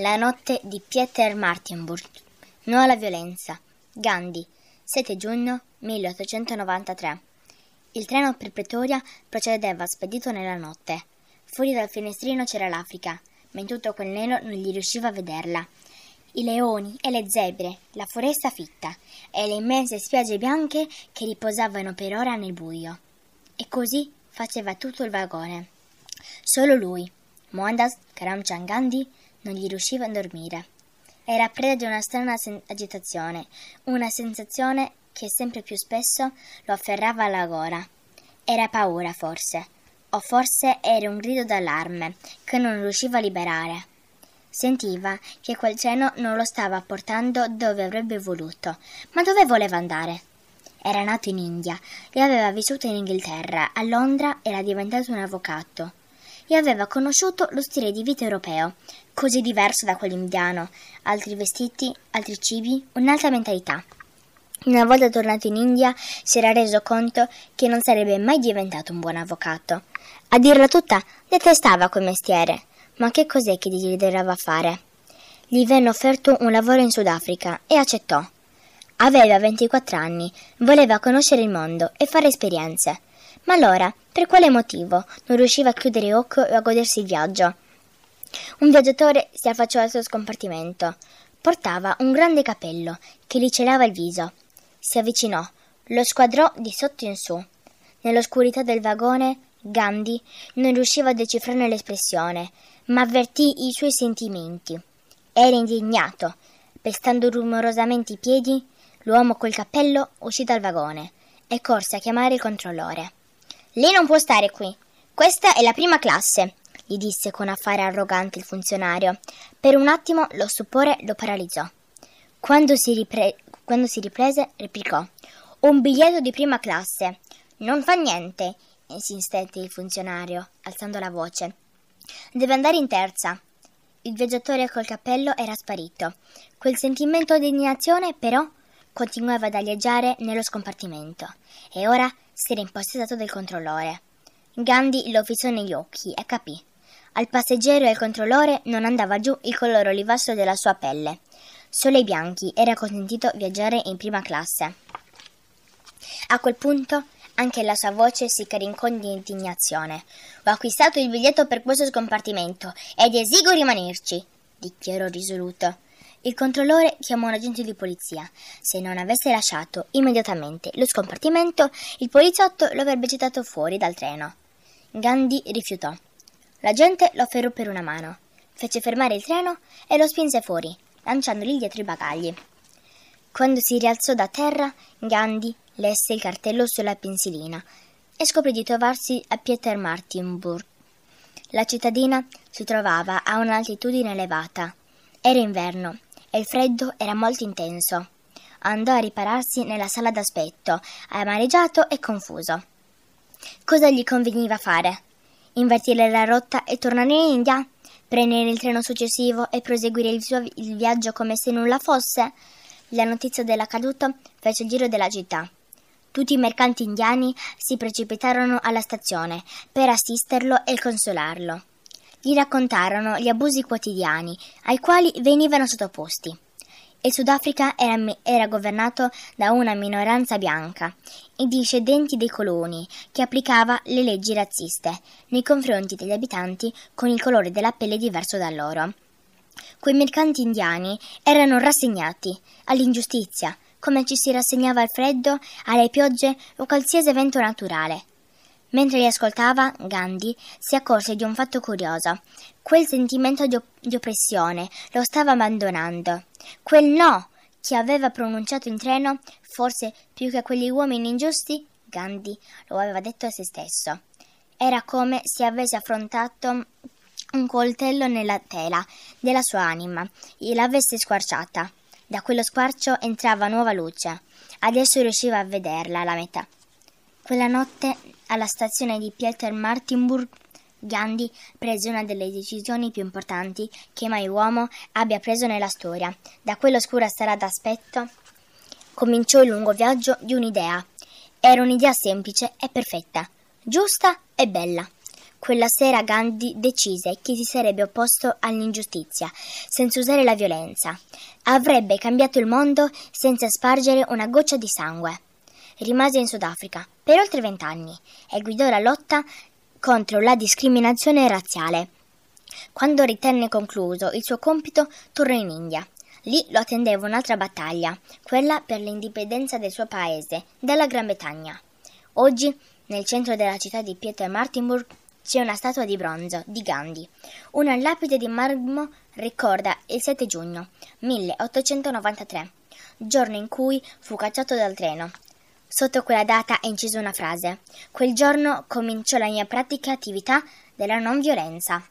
La notte di Pieter Martinburg. No alla violenza. Gandhi, 7 giugno 1893. Il treno per Pretoria procedeva spedito nella notte. Fuori dal finestrino c'era l'Africa, ma in tutto quel nero non gli riusciva a vederla. I leoni e le zebre, la foresta fitta e le immense spiagge bianche che riposavano per ora nel buio. E così faceva tutto il vagone. Solo lui, Mohandas Karamchand Gandhi, non gli riusciva a dormire. Era preda di una strana sen- agitazione, una sensazione che sempre più spesso lo afferrava alla gola. Era paura, forse, o forse era un grido d'allarme che non riusciva a liberare. Sentiva che quel treno non lo stava portando dove avrebbe voluto, ma dove voleva andare? Era nato in India e aveva vissuto in Inghilterra, a Londra era diventato un avvocato e aveva conosciuto lo stile di vita europeo, così diverso da quello indiano, altri vestiti, altri cibi, un'altra mentalità. Una volta tornato in India si era reso conto che non sarebbe mai diventato un buon avvocato. A dirla tutta, detestava quel mestiere. Ma che cos'è che desiderava fare? Gli venne offerto un lavoro in Sudafrica e accettò. Aveva 24 anni, voleva conoscere il mondo e fare esperienze. Ma allora, per quale motivo non riusciva a chiudere occhio e a godersi il viaggio? Un viaggiatore si affacciò al suo scompartimento. Portava un grande cappello che gli celava il viso. Si avvicinò, lo squadrò di sotto in su. Nell'oscurità del vagone, Gandhi non riusciva a decifrarne l'espressione, ma avvertì i suoi sentimenti. Era indignato. Pestando rumorosamente i piedi, l'uomo col cappello uscì dal vagone e corse a chiamare il controllore. Lei non può stare qui. Questa è la prima classe, gli disse con affare arrogante il funzionario. Per un attimo lo stupore lo paralizzò. Quando si, ripre- quando si riprese, replicò: Un biglietto di prima classe. Non fa niente, insistette il funzionario, alzando la voce. Deve andare in terza. Il viaggiatore col cappello era sparito. Quel sentimento di indignazione, però, continuava ad aleggiare nello scompartimento e ora si era impossessato del controllore. Gandhi lo fissò negli occhi e capì. Al passeggero e al controllore non andava giù il colore olivastro della sua pelle. Solo ai bianchi era consentito viaggiare in prima classe. A quel punto anche la sua voce si carincò di indignazione. Ho acquistato il biglietto per questo scompartimento ed esigo rimanerci, dichiarò risoluto. Il controllore chiamò un agente di polizia. Se non avesse lasciato immediatamente lo scompartimento, il poliziotto lo avrebbe gettato fuori dal treno. Gandhi rifiutò. L'agente lo afferrò per una mano, fece fermare il treno e lo spinse fuori, lanciandogli dietro i bagagli. Quando si rialzò da terra, Gandhi lesse il cartello sulla pensilina e scoprì di trovarsi a Pietermartinburg. La cittadina si trovava a un'altitudine elevata. Era inverno e il freddo era molto intenso. Andò a ripararsi nella sala d'aspetto, amareggiato e confuso. Cosa gli conveniva fare? Invertire la rotta e tornare in India? Prendere il treno successivo e proseguire il suo il viaggio come se nulla fosse? La notizia dell'accaduto fece il giro della città. Tutti i mercanti indiani si precipitarono alla stazione per assisterlo e consolarlo gli raccontarono gli abusi quotidiani ai quali venivano sottoposti. Il Sudafrica era, era, governato da una minoranza bianca, i discendenti dei coloni, che applicava le leggi razziste nei confronti degli abitanti con il colore della pelle diverso da loro. Quei mercanti indiani erano rassegnati all'ingiustizia, come ci si rassegnava al freddo, alle piogge o qualsiasi evento naturale. Mentre li ascoltava, Gandhi si accorse di un fatto curioso. Quel sentimento di, op- di oppressione lo stava abbandonando. Quel no che aveva pronunciato in treno, forse più che a quegli uomini ingiusti, Gandhi lo aveva detto a se stesso. Era come se avesse affrontato un coltello nella tela della sua anima e l'avesse squarciata. Da quello squarcio entrava nuova luce. Adesso riusciva a vederla la metà. Quella notte, alla stazione di Pietermartinburg, Gandhi prese una delle decisioni più importanti che mai uomo abbia preso nella storia. Da quell'oscura sala d'aspetto cominciò il lungo viaggio di un'idea. Era un'idea semplice e perfetta, giusta e bella. Quella sera Gandhi decise che si sarebbe opposto all'ingiustizia, senza usare la violenza. Avrebbe cambiato il mondo senza spargere una goccia di sangue. Rimase in Sudafrica per oltre vent'anni e guidò la lotta contro la discriminazione razziale. Quando ritenne concluso il suo compito, tornò in India. Lì lo attendeva un'altra battaglia, quella per l'indipendenza del suo paese, dalla Gran Bretagna. Oggi, nel centro della città di Pietermaritzburg, c'è una statua di bronzo di Gandhi. Una lapide di marmo ricorda il 7 giugno 1893, giorno in cui fu cacciato dal treno. Sotto quella data è incisa una frase. Quel giorno cominciò la mia pratica attività della non violenza.